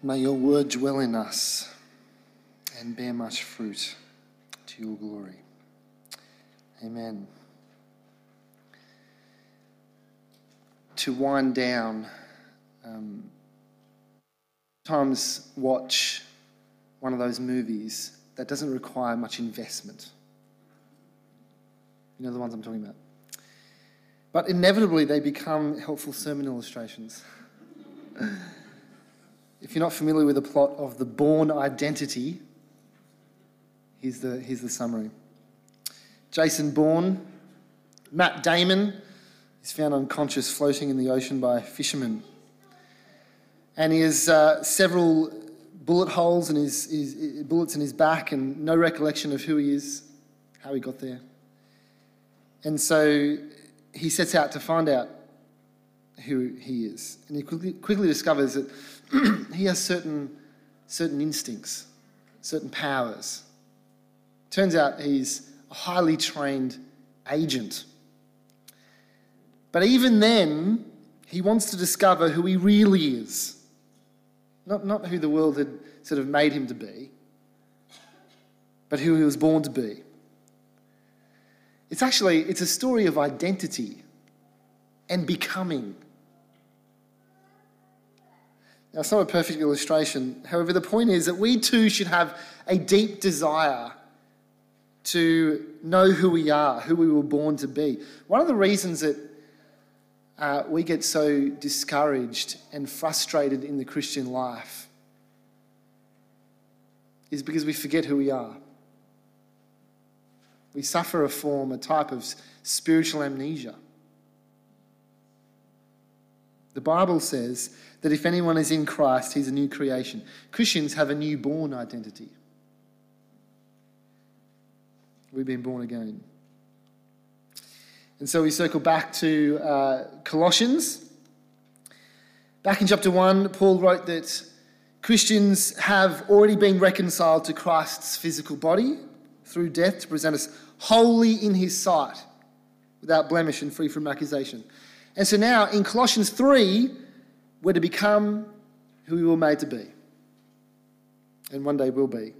May your word dwell in us and bear much fruit to your glory. Amen. To wind down, um, watch one of those movies that doesn't require much investment. You know the ones I'm talking about. But inevitably, they become helpful sermon illustrations. if you're not familiar with the plot of The Bourne Identity, here's the, here's the summary Jason Bourne, Matt Damon, is found unconscious floating in the ocean by fishermen. And he has uh, several bullet holes in his, his, bullets in his back and no recollection of who he is, how he got there. And so he sets out to find out who he is. And he quickly, quickly discovers that he has certain, certain instincts, certain powers. Turns out he's a highly trained agent. But even then, he wants to discover who he really is. Not, not who the world had sort of made him to be, but who he was born to be. It's actually it's a story of identity and becoming. Now, it's not a perfect illustration. However, the point is that we too should have a deep desire to know who we are, who we were born to be. One of the reasons that uh, we get so discouraged and frustrated in the Christian life is because we forget who we are. We suffer a form, a type of spiritual amnesia. The Bible says that if anyone is in Christ, he's a new creation. Christians have a newborn identity. We've been born again. And so we circle back to uh, Colossians. Back in chapter 1, Paul wrote that Christians have already been reconciled to Christ's physical body through death to present us holy in his sight, without blemish and free from accusation. And so now in Colossians 3, we're to become who we were made to be. And one day will be.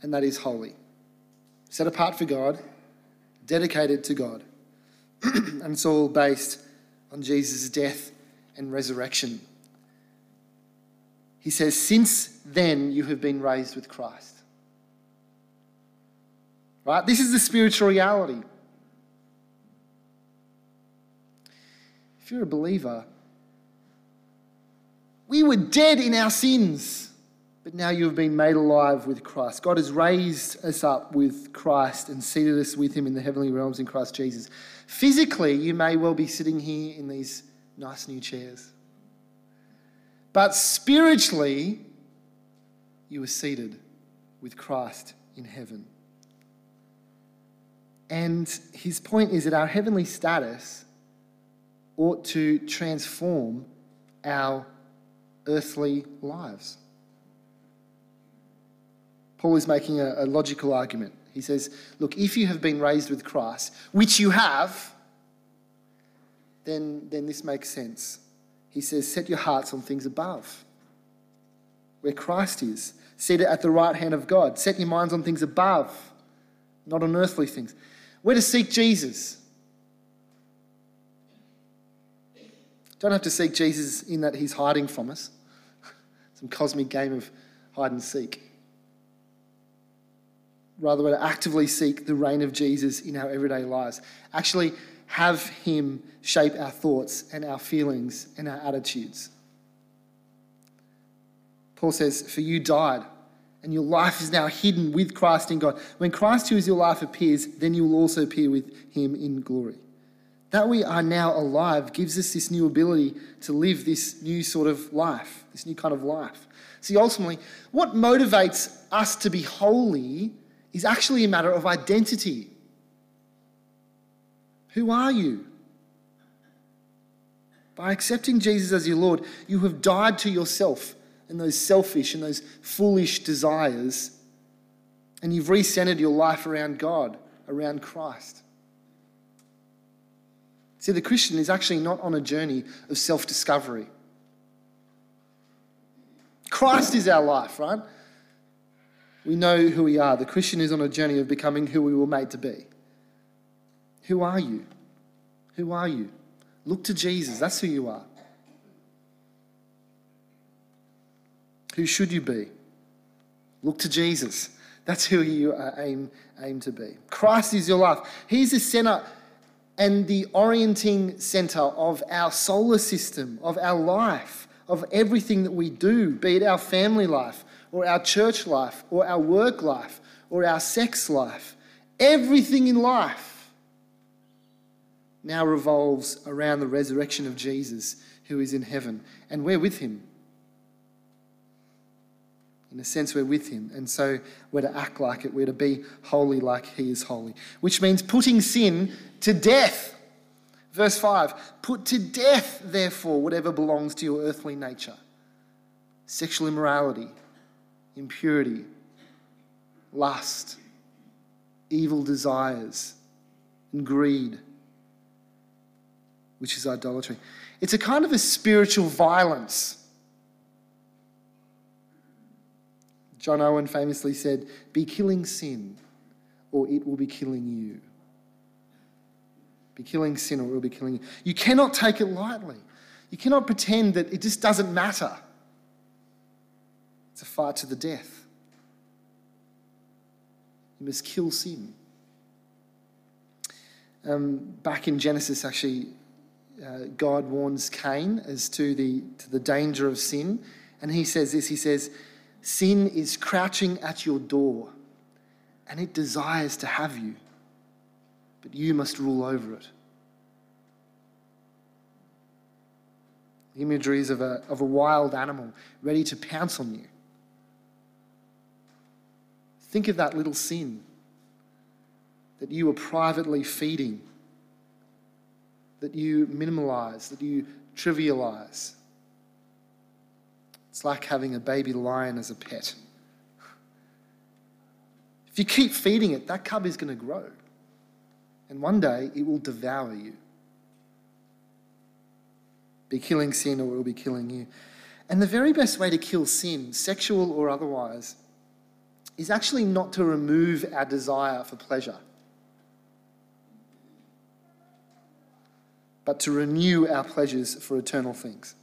And that is holy. Set apart for God, dedicated to God. and it's all based on Jesus' death and resurrection. He says, Since then you have been raised with Christ. Right? This is the spiritual reality. If you're a believer, we were dead in our sins, but now you have been made alive with Christ. God has raised us up with Christ and seated us with Him in the heavenly realms in Christ Jesus. Physically, you may well be sitting here in these nice new chairs. But spiritually, you are seated with Christ in heaven. And his point is that our heavenly status ought to transform our earthly lives. Paul is making a, a, logical argument. He says, Look, if you have been raised with Christ, which you have, then, then this makes sense. He says, Set your hearts on things above, where Christ is, seated at the right hand of God. Set your minds on things above, not on earthly things. We're to seek Jesus. Don't have to seek Jesus in that he's hiding from us. Some cosmic game of hide and seek. Rather, we're to actively seek the reign of Jesus in our everyday lives. Actually, have him shape our thoughts and our feelings and our attitudes. Paul says, For you died and your life is now hidden with Christ in God. When Christ, who is your life, appears, then you will also appear with him in glory. That we are now alive gives us this new ability to live this new sort of life, this new kind of life. See, ultimately, what motivates us to be holy is actually a matter of identity. Who are you? By accepting Jesus as your Lord, you have died to yourself and those selfish and those foolish desires, and you've recentered your life around God, around Christ. See, the Christian is actually not on a journey of self discovery. Christ is our life, right? We know who we are. The Christian is on a journey of becoming who we were made to be. Who are you? Who are you? Look to Jesus. That's who you are. Who should you be? Look to Jesus. That's who you aim, aim to be. Christ is your life. He's the center and the orienting center of our solar system, of our life, of everything that we do, be it our family life, or our church life, or our work life, or our sex life. Everything in life now revolves around the resurrection of Jesus who is in heaven, and we're with him. In a sense, we're with him. And so we're to act like it. We're to be holy like he is holy, which means putting sin to death. Verse 5 Put to death, therefore, whatever belongs to your earthly nature sexual immorality, impurity, lust, evil desires, and greed, which is idolatry. It's a kind of a spiritual violence John Owen famously said, Be killing sin, or it will be killing you. Be killing sin, or it will be killing you. You cannot take it lightly. You cannot pretend that it just doesn't matter. It's a fight to the death. You must kill sin. Um, back in Genesis, actually, uh, God warns Cain as to the, to the danger of sin. And he says this He says, Sin is crouching at your door and it desires to have you, but you must rule over it. The imageries of a, of a wild animal ready to pounce on you. Think of that little sin that you were privately feeding, that you minimalize, that you trivialize. It's like having a baby lion as a pet. If you keep feeding it, that cub is going to grow. And one day it will devour you. Be killing sin or it will be killing you. And the very best way to kill sin, sexual or otherwise, is actually not to remove our desire for pleasure, but to renew our pleasures for eternal things.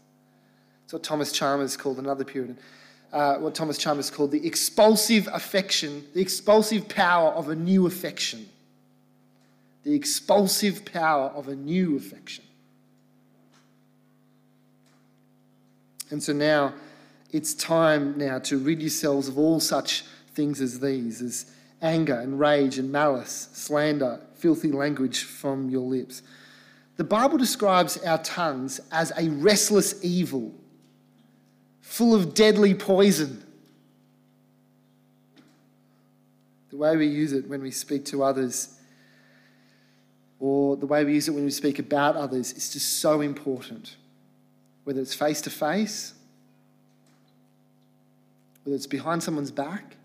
It's what Thomas Chalmers called another Puritan. Uh, what Thomas Chalmers called the expulsive affection, the expulsive power of a new affection. The expulsive power of a new affection. And so now it's time now to rid yourselves of all such things as these, as anger and rage and malice, slander, filthy language from your lips. The Bible describes our tongues as a restless evil full of deadly poison. The way we use it when we speak to others, or the way we use it when we speak about others, is just so important. Whether it's face to face, whether it's behind someone's back,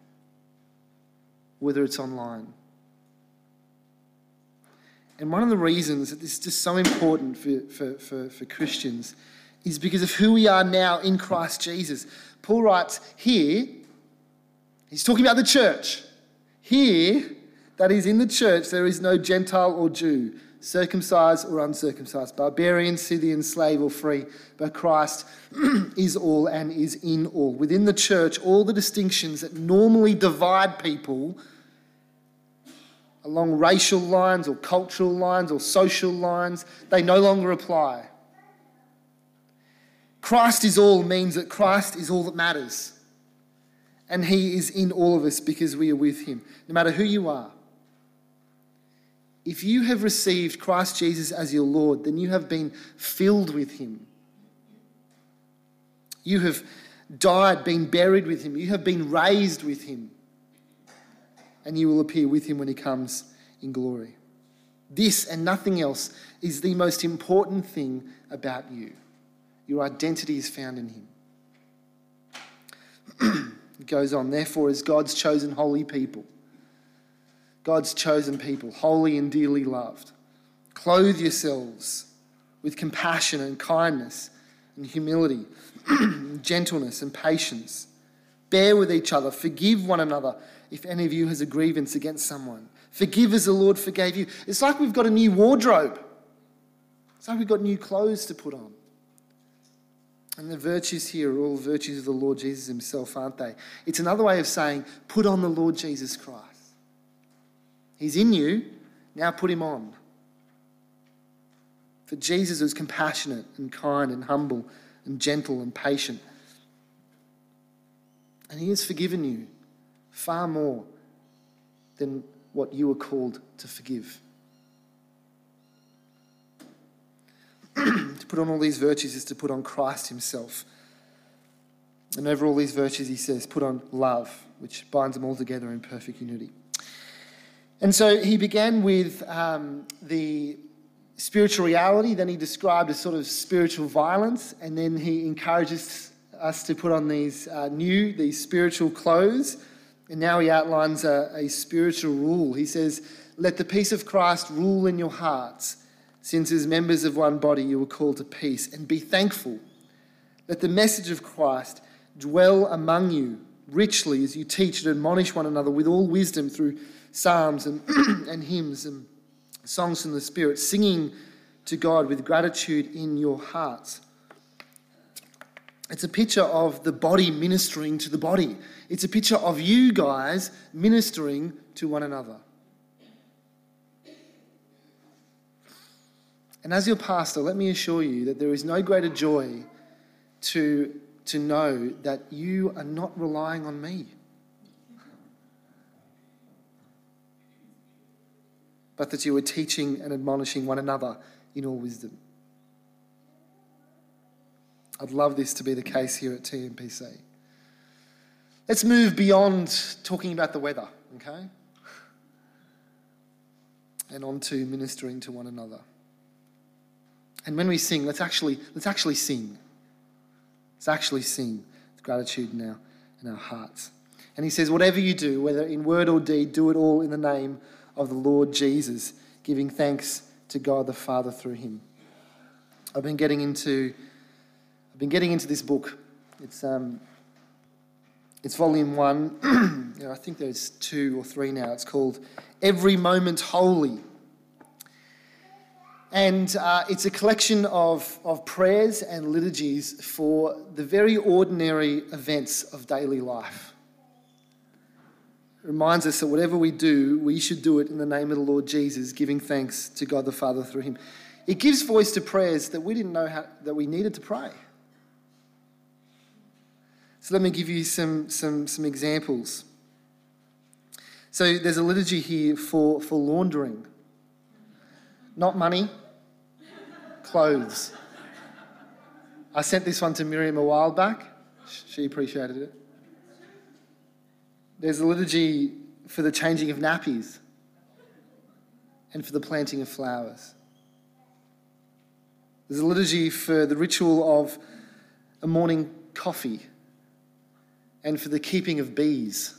whether it's online. And one of the reasons that this is just so important for, for, for, for Christians is because of who we are now in Christ Jesus. Paul writes here, he's talking about the church. Here, that is in the church, there is no Gentile or Jew, circumcised or uncircumcised, barbarian, Scythian, slave or free, but Christ is all and is in all. Within the church, all the distinctions that normally divide people along racial lines or cultural lines or social lines, they no longer apply. Christ is all means that Christ is all that matters. And He is in all of us because we are with Him, no matter who you are. If you have received Christ Jesus as your Lord, then you have been filled with Him. You have died, been buried with Him. You have been raised with Him. And you will appear with Him when He comes in glory. This and nothing else is the most important thing about you. Your identity is found in Him. it goes on, therefore, as God's chosen holy people, God's chosen people, holy and dearly loved, clothe yourselves with compassion and kindness and humility, gentleness and patience Bear with each other. Forgive one another if any of you has a grievance against someone. Forgive as the Lord forgave you. It's like we've got a new wardrobe. It's like we've got new clothes to put on. And the virtues here are all virtues of the Lord Jesus himself, aren't they? It's another way of saying, put on the Lord Jesus Christ. He's in you, now put him on. For Jesus was compassionate and kind and humble and gentle and patient. And he has forgiven you far more than what you were called to forgive. to put on all these virtues is to put on Christ himself. And over all these virtues, he says, put on love, which binds them all together in perfect unity. And so he began with um, the spiritual reality, then he described a sort of spiritual violence, and then he encourages us to put on these uh, new, these spiritual clothes. And now he outlines a, a spiritual rule. He says, Let the peace of Christ rule in your hearts, since as members of one body you were called to peace, and be thankful. Let the message of Christ dwell among you richly as you teach and admonish one another with all wisdom through psalms and, and hymns and songs from the Spirit, singing to God with gratitude in your hearts. It's a picture of the body ministering to the body. It's a picture of you guys ministering to one another. And as your pastor, let me assure you that there is no greater joy to, to know that you are not relying on me. But that you are teaching and admonishing one another in all wisdom. I'd love this to be the case here at TMPC. Let's move beyond talking about the weather, okay? And on to ministering to one another. And when we sing, let's actually, let's actually sing. Let's actually sing with gratitude in our, in our hearts. And he says, whatever you do, whether in word or deed, do it all in the name of the Lord Jesus, giving thanks to God the Father through him. I've been getting into I've been getting into this book. It's, um, it's volume one. you know, I think there's two or three now. It's called Every Moment Holy. And uh, it's a collection of, of prayers and liturgies for the very ordinary events of daily life. It reminds us that whatever we do, we should do it in the name of the Lord Jesus, giving thanks to God the Father through him. It gives voice to prayers that we didn't know how, that we needed to pray. So let me give you some, some, some examples. So there's a liturgy here for, for laundering. Not money, clothes. I sent this one to Miriam a while back. She appreciated it. There's a liturgy for the changing of nappies and for the planting of flowers. There's a liturgy for the ritual of a morning coffee and for the keeping of bees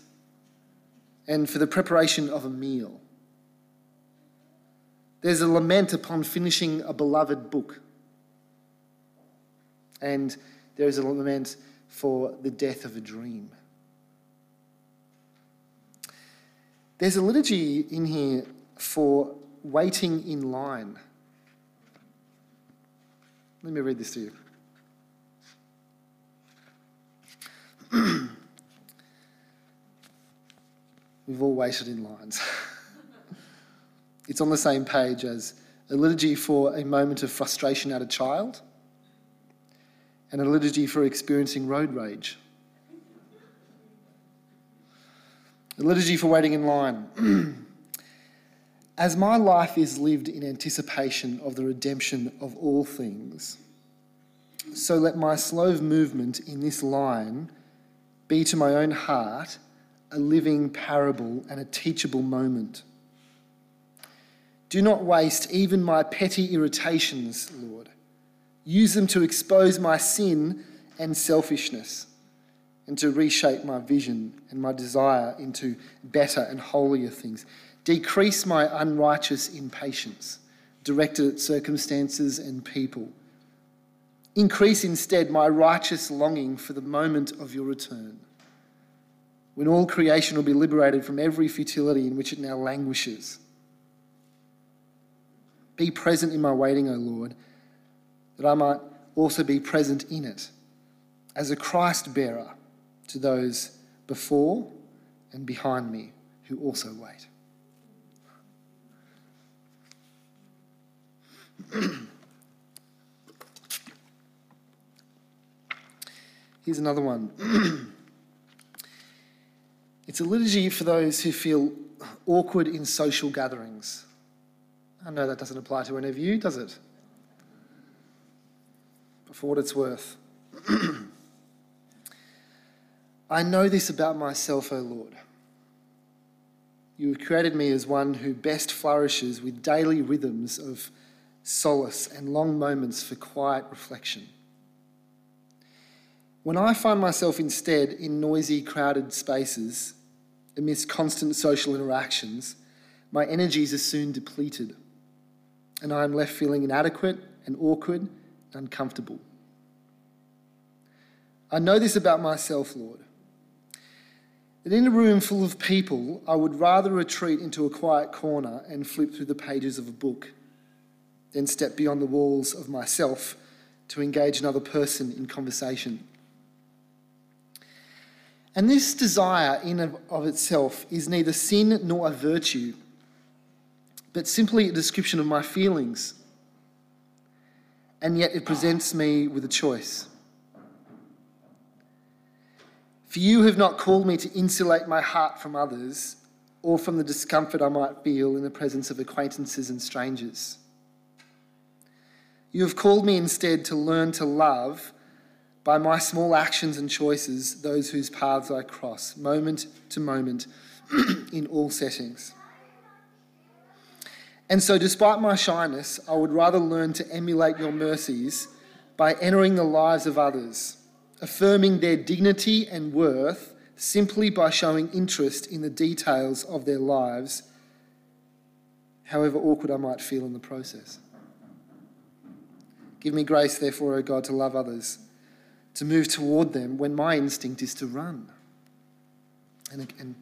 and for the preparation of a meal. There's a lament upon finishing a beloved book. And there is a lament for the death of a dream. There's a liturgy in here for waiting in line. Let me read this to you. We've all waited in lines. it's on the same page as a liturgy for a moment of frustration at a child and a liturgy for experiencing road rage. A liturgy for waiting in line. As my life is lived in anticipation of the redemption of all things, so let my slow movement in this line be to my own heart a living parable and a teachable moment. Do not waste even my petty irritations, Lord. Use them to expose my sin and selfishness and to reshape my vision and my desire into better and holier things. Decrease my unrighteous impatience directed at circumstances and people. Increase instead my righteous longing for the moment of your return when all creation will be liberated from every futility in which it now languishes. Be present in my waiting, O Lord, that I might also be present in it as a Christ bearer to those before and behind me who also wait. Here's another one. it's a liturgy for those who feel awkward in social gatherings. I know that doesn't apply to any of you, does it? But for what it's worth, I know this about myself, O Lord. You have created me as one who best flourishes with daily rhythms of solace and long moments for quiet reflection. When I find myself instead in noisy, crowded spaces, amidst constant social interactions, my energies are soon depleted and I am left feeling inadequate and awkward and uncomfortable. I know this about myself, Lord. That in a room full of people, I would rather retreat into a quiet corner and flip through the pages of a book than step beyond the walls of myself to engage another person in conversation. And this desire, in of, of itself, is neither sin nor a virtue but simply a description of my feelings. And yet it presents me with a choice. For you have not called me to insulate my heart from others or from the discomfort I might feel in the presence of acquaintances and strangers. You have called me instead to learn to love by my small actions and choices those whose paths I cross, moment to moment, in all settings. And so, despite my shyness, I would rather learn to emulate your mercies by entering the lives of others, affirming their dignity and worth simply by showing interest in the details of their lives, however awkward I might feel in the process. Give me grace, therefore, O God, to love others, to move toward them when my instinct is to run. And, and,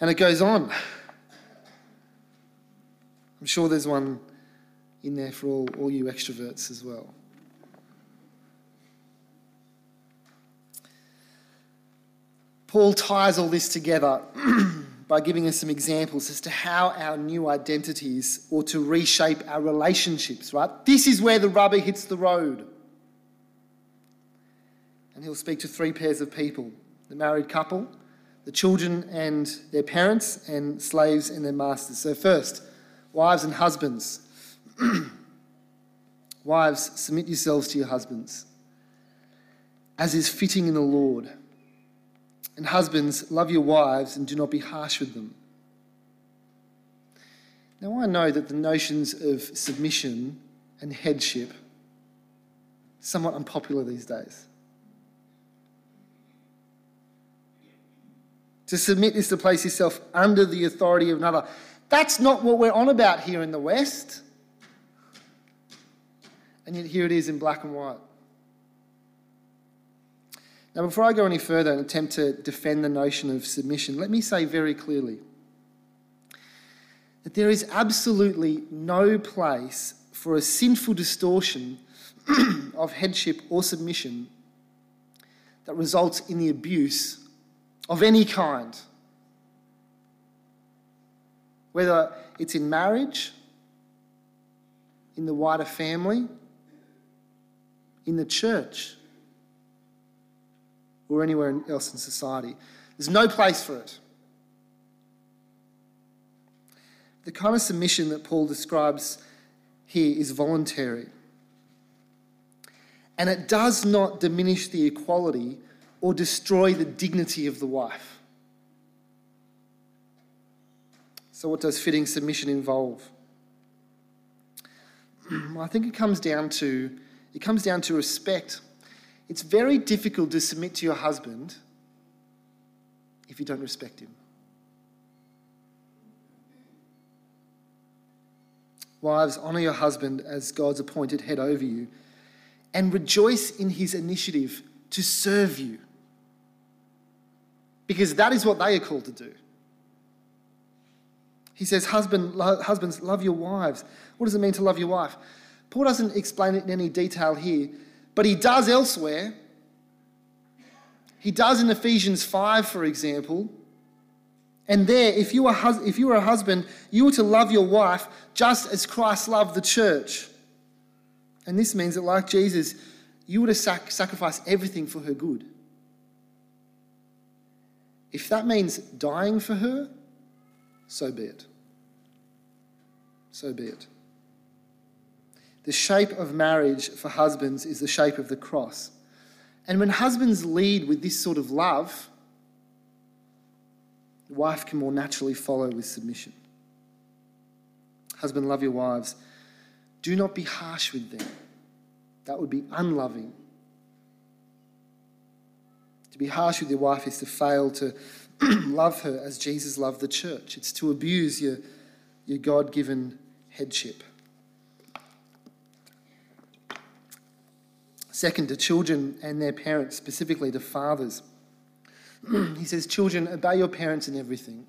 and it goes on. I'm sure there's one in there for all, all you extroverts as well. Paul ties all this together by giving us some examples as to how our new identities ought to reshape our relationships, right? This is where the rubber hits the road. And he'll speak to three pairs of people the married couple, the children and their parents, and slaves and their masters. So, first, Wives and husbands. Wives, submit yourselves to your husbands, as is fitting in the Lord. And husbands, love your wives and do not be harsh with them. Now, I know that the notions of submission and headship somewhat unpopular these days. To submit is to place yourself under the authority of another. That's not what we're on about here in the West. And yet, here it is in black and white. Now, before I go any further and attempt to defend the notion of submission, let me say very clearly that there is absolutely no place for a sinful distortion of headship or submission that results in the abuse of any kind whether it's in marriage, in the wider family, in the church, or anywhere else in society. There's no place for it. The kind of submission that Paul describes here is voluntary. And it does not diminish the equality or destroy the dignity of the wife. So, what does fitting submission involve? Well, I think it comes down to it comes down to respect. It's very difficult to submit to your husband if you don't respect him. Wives, honour your husband as God's appointed head over you and rejoice in his initiative to serve you. because that is what they are called to do. He says, Husband, lo- Husbands, love your wives. What does it mean to love your wife? Paul doesn't explain it in any detail here, but he does elsewhere. He does in Ephesians 5, for example. And there, if you, hus- if you are a husband, you are to love your wife just as Christ loved the church. And this means that, like Jesus, you were to sac- sacrifice everything for her good. If that means dying for her, so be it. So be it. The shape of marriage for husbands is the shape of the cross. And when husbands lead with this sort of love, the wife can more naturally follow with submission. Husband, love your wives. Do not be harsh with them. That would be unloving. To be harsh with your wife is to fail to love her as Jesus loved the church. It's to abuse your, your God given headship. Second, to children and their parents, specifically to fathers. he says, Children, obey your parents in everything.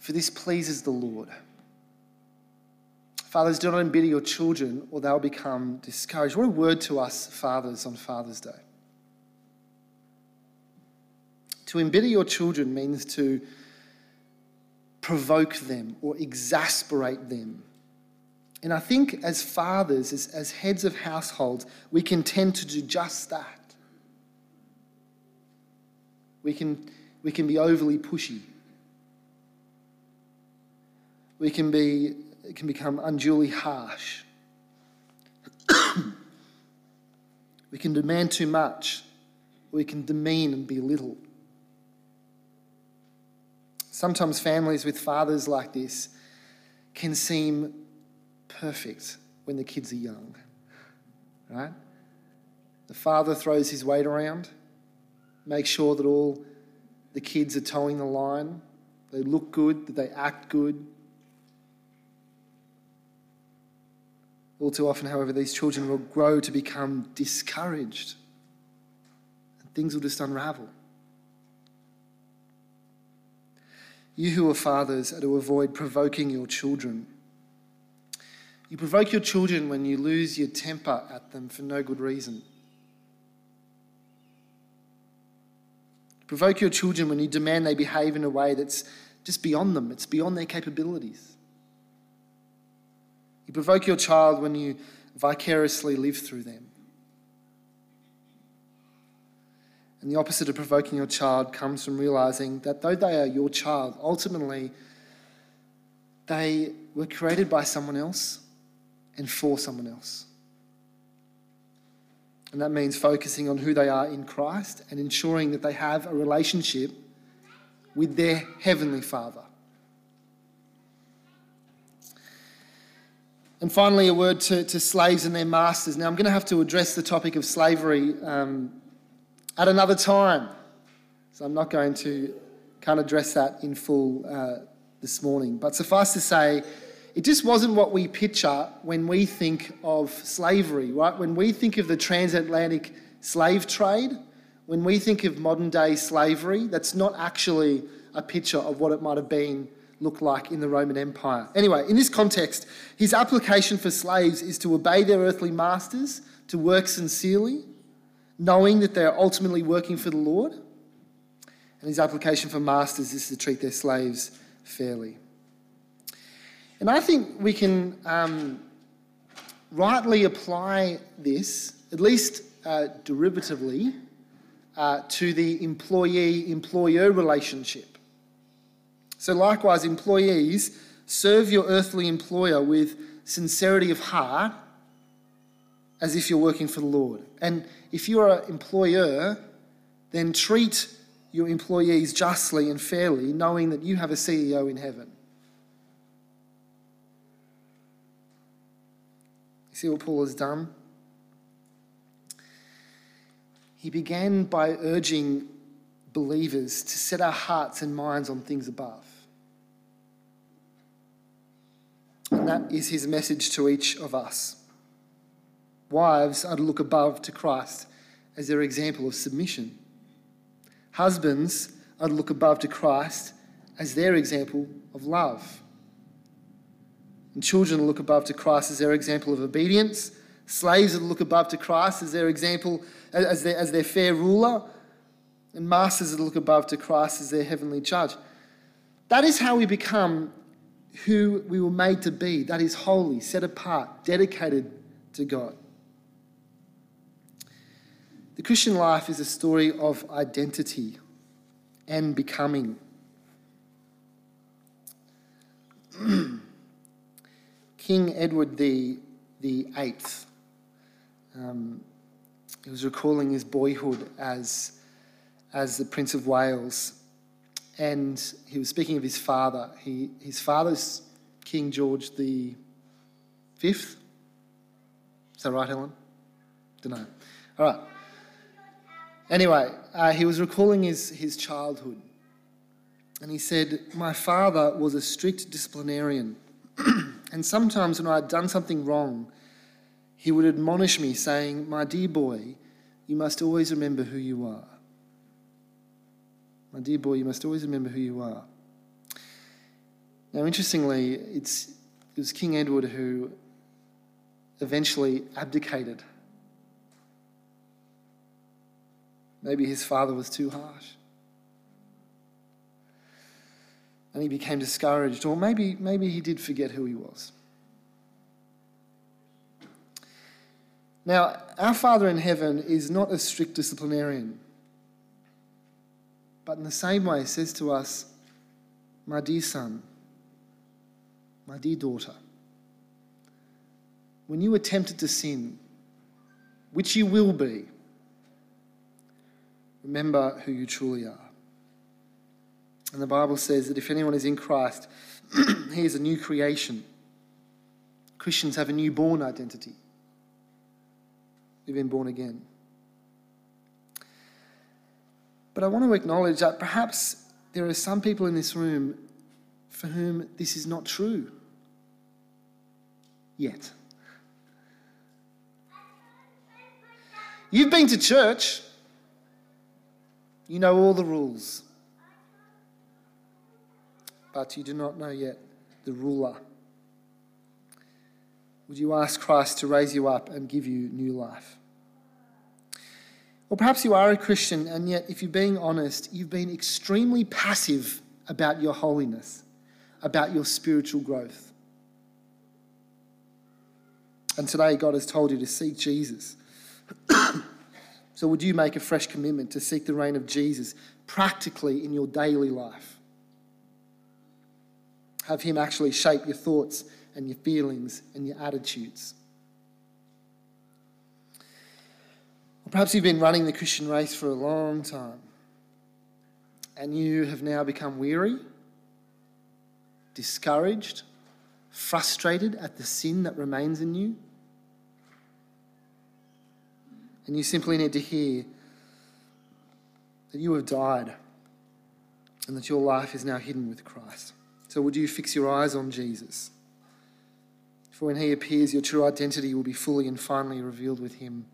For this pleases the Lord. Fathers, do not embitter your children, or they'll become discouraged. What a word to us, fathers, on Father's Day. To embitter your children means to provoke them or exasperate them and I think as fathers, as, as heads of households, we can tend to do just that. We can, we can be overly pushy. We can, be, can become unduly harsh. we can demand too much. We can demean and belittle. Sometimes families with fathers like this can seem perfect when the kids are young, right? The father throws his weight around, makes sure that all the kids are toeing the line, they look good, that they act good. All too often, however, these children will grow to become discouraged and things will just unravel. You who are fathers are to avoid provoking your children you provoke your children when you lose your temper at them for no good reason. You provoke your children when you demand they behave in a way that's just beyond them, it's beyond their capabilities. You provoke your child when you vicariously live through them. And the opposite of provoking your child comes from realizing that though they are your child, ultimately they were created by someone else and for someone else. And that means focusing on who they are in Christ and ensuring that they have a relationship with their Heavenly Father. And finally, a word to, to slaves and their masters. Now, I'm going to have to address the topic of slavery um, at another time. So I'm not going to, can't address that in full uh, this morning. But suffice to say, it just wasn't what we picture when we think of slavery, right? When we think of the transatlantic slave trade, when we think of modern day slavery, that's not actually a picture of what it might have been looked like in the Roman Empire. Anyway, in this context, his application for slaves is to obey their earthly masters, to work sincerely, knowing that they're ultimately working for the Lord. And his application for masters is to treat their slaves fairly. And I think we can um, rightly apply this, at least uh, derivatively, uh, to the employee employer relationship. So, likewise, employees serve your earthly employer with sincerity of heart as if you're working for the Lord. And if you're an employer, then treat your employees justly and fairly, knowing that you have a CEO in heaven. You see what Paul has done? He began by urging believers to set our hearts and minds on things above. And that is his message to each of us. Wives are to look above to Christ as their example of submission. Husbands are to look above to Christ as their example of love. And children look above to Christ as their example of obedience. Slaves are to look above to Christ as their example, as their, as their fair ruler. And masters are to look above to Christ as their heavenly judge. That is how we become who we were made to be. That is holy, set apart, dedicated to God. The Christian life is a story of identity and becoming. King Edward the, the Eighth, um, he was recalling his boyhood as, as the Prince of Wales, and he was speaking of his father. He, his father's King George the Fifth. Is that right, Helen? Don't know. All right. Anyway, uh, he was recalling his, his childhood. And he said, My father was a strict disciplinarian. and sometimes when I had done something wrong, he would admonish me, saying, My dear boy, you must always remember who you are. My dear boy, you must always remember who you are. Now, interestingly, it's, it was King Edward who eventually abdicated Maybe his father was too harsh. And he became discouraged, or maybe, maybe he did forget who he was. Now, our Father in heaven is not a strict disciplinarian, but in the same way says to us, My dear son, my dear daughter, when you are tempted to sin, which you will be, Remember who you truly are. And the Bible says that if anyone is in Christ, he is a new creation. Christians have a newborn identity. We've been born again. But I want to acknowledge that perhaps there are some people in this room for whom this is not true yet. You've been to church. You know all the rules, but you do not know yet the ruler. Would you ask Christ to raise you up and give you new life? Or perhaps you are a Christian, and yet, if you're being honest, you've been extremely passive about your holiness, about your spiritual growth. And today, God has told you to seek Jesus. So, would you make a fresh commitment to seek the reign of Jesus practically in your daily life? Have Him actually shape your thoughts and your feelings and your attitudes. Perhaps you've been running the Christian race for a long time and you have now become weary, discouraged, frustrated at the sin that remains in you. And you simply need to hear that you have died and that your life is now hidden with Christ. So, would you fix your eyes on Jesus? For when he appears, your true identity will be fully and finally revealed with him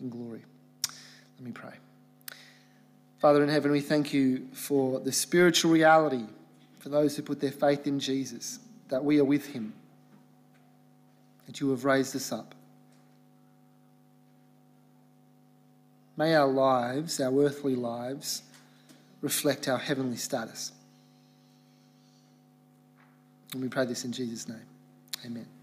in glory. Let me pray. Father in heaven, we thank you for the spiritual reality for those who put their faith in Jesus, that we are with him, that you have raised us up. May our lives, our earthly lives, reflect our heavenly status. And we pray this in Jesus' name. Amen.